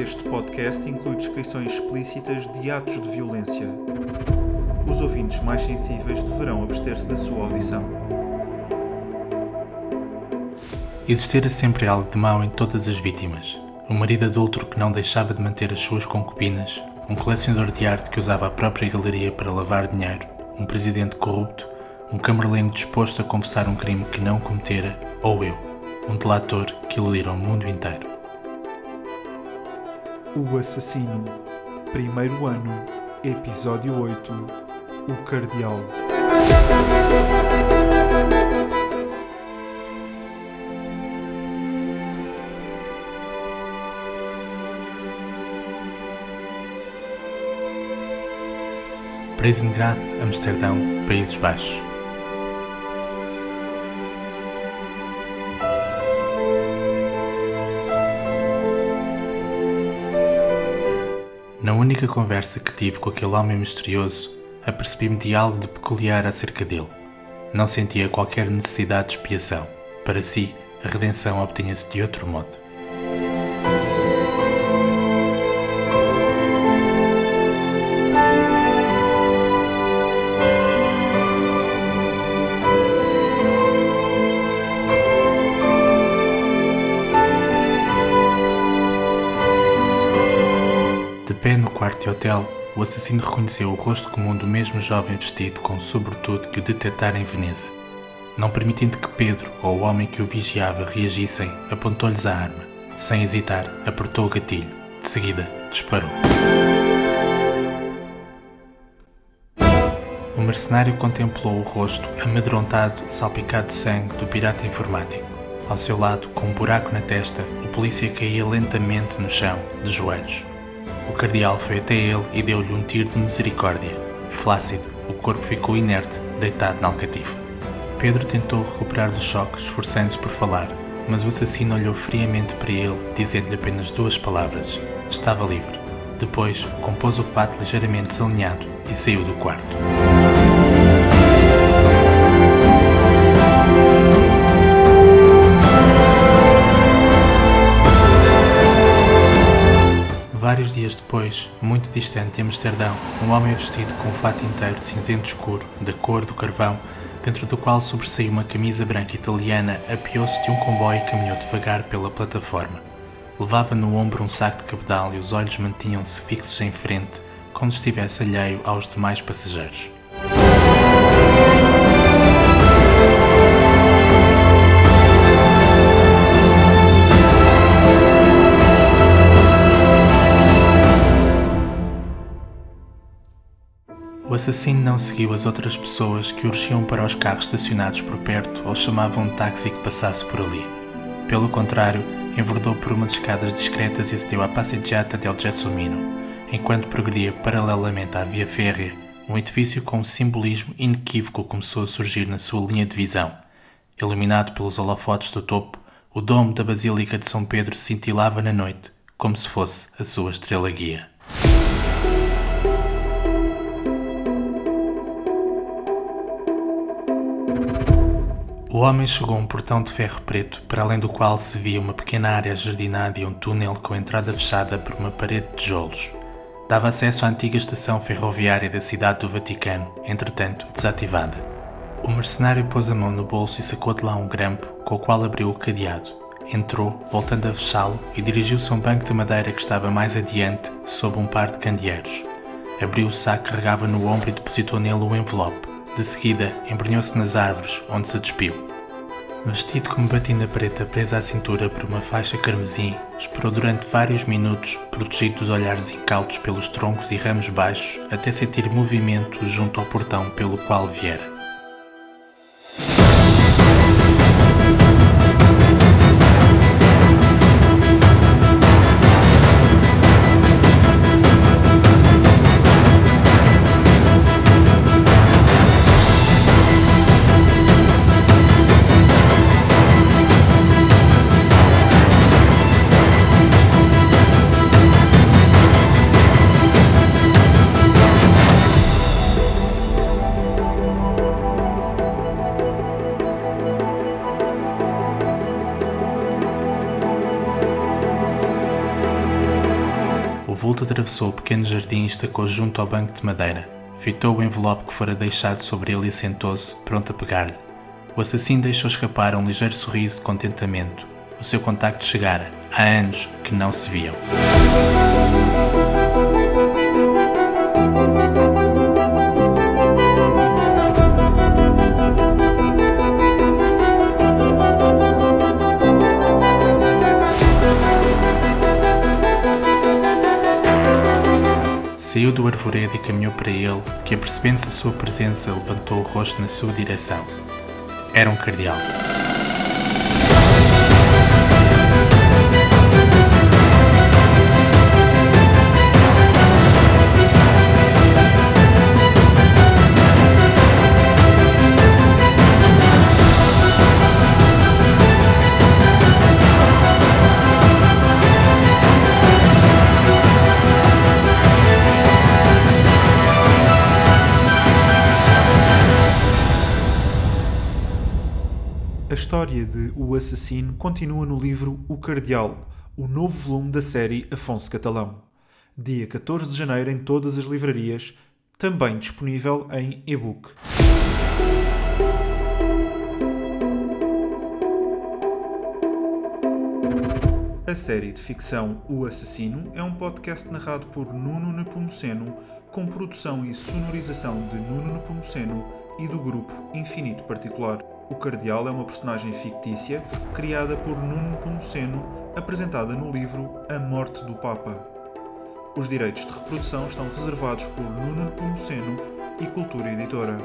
Este podcast inclui descrições explícitas de atos de violência. Os ouvintes mais sensíveis deverão abster-se da sua audição. Existira sempre algo de mau em todas as vítimas. Um marido adulto que não deixava de manter as suas concubinas, um colecionador de arte que usava a própria galeria para lavar dinheiro, um presidente corrupto, um camarlengo disposto a confessar um crime que não cometera, ou eu, um delator que iludira o mundo inteiro. O Assassino, primeiro ano, episódio 8 O Cardeal. Presengrad, Amsterdão, Países Baixos. Única conversa que tive com aquele homem misterioso, apercebi-me de algo de peculiar acerca dele. Não sentia qualquer necessidade de expiação. Para si, a redenção obtinha-se de outro modo. De pé no quarto de hotel, o assassino reconheceu o rosto comum do mesmo jovem vestido com sobretudo que o detectara em Veneza. Não permitindo que Pedro ou o homem que o vigiava reagissem, apontou-lhes a arma. Sem hesitar, apertou o gatilho. De seguida, disparou. O mercenário contemplou o rosto amedrontado, salpicado de sangue do pirata informático. Ao seu lado, com um buraco na testa, o polícia caía lentamente no chão, de joelhos. O cardeal foi até ele e deu-lhe um tiro de misericórdia. Flácido, o corpo ficou inerte, deitado na alcatifa. Pedro tentou recuperar do choque, esforçando-se por falar, mas o assassino olhou friamente para ele, dizendo-lhe apenas duas palavras. Estava livre. Depois, compôs o fato ligeiramente desalinhado e saiu do quarto. Depois, muito distante de Amsterdão, um homem vestido com um fato inteiro cinzento escuro, da cor do carvão, dentro do qual sobressaiu uma camisa branca italiana, apiou-se de um comboio e caminhou devagar pela plataforma. Levava no ombro um saco de cabedal e os olhos mantinham-se fixos em frente, como se estivesse alheio aos demais passageiros. Assassino não seguiu as outras pessoas que urgiam para os carros estacionados por perto ou chamavam um táxi que passasse por ali. Pelo contrário, enverdou por umas escadas discretas e acedeu à Passeggiata del Gelsomino, enquanto progredia paralelamente à via férrea, um edifício com um simbolismo inequívoco começou a surgir na sua linha de visão. Iluminado pelos holofotes do topo, o domo da Basílica de São Pedro cintilava na noite, como se fosse a sua estrela guia. O homem chegou a um portão de ferro preto, para além do qual se via uma pequena área jardinada e um túnel com entrada fechada por uma parede de tijolos. Dava acesso à antiga estação ferroviária da cidade do Vaticano, entretanto desativada. O mercenário pôs a mão no bolso e sacou de lá um grampo, com o qual abriu o cadeado. Entrou, voltando a fechá-lo, e dirigiu-se a um banco de madeira que estava mais adiante, sob um par de candeeiros. Abriu o saco que carregava no ombro e depositou nele o envelope. De seguida, embrenhou-se nas árvores, onde se despiu. Vestido com batina preta presa à cintura por uma faixa carmesim, esperou durante vários minutos, protegido dos olhares incautos pelos troncos e ramos baixos, até sentir movimento junto ao portão pelo qual viera. Vulto atravessou o pequeno jardim e estacou junto ao banco de madeira. Fitou o envelope que fora deixado sobre ele e sentou-se, pronto a pegar-lhe. O assassino deixou escapar um ligeiro sorriso de contentamento. O seu contacto chegara. Há anos que não se viam. Saiu do arvoredo e caminhou para ele, que, apercebendo-se da sua presença, levantou o rosto na sua direção. Era um cardeal. História de O Assassino continua no livro O Cardeal, o novo volume da série Afonso Catalão. Dia 14 de janeiro em todas as livrarias, também disponível em e-book. A série de ficção O Assassino é um podcast narrado por Nuno Nepomuceno, com produção e sonorização de Nuno Nepomuceno e do grupo Infinito Particular. O Cardeal é uma personagem fictícia criada por Nuno Nepomuceno, apresentada no livro A Morte do Papa. Os direitos de reprodução estão reservados por Nuno Nepomuceno e Cultura Editora.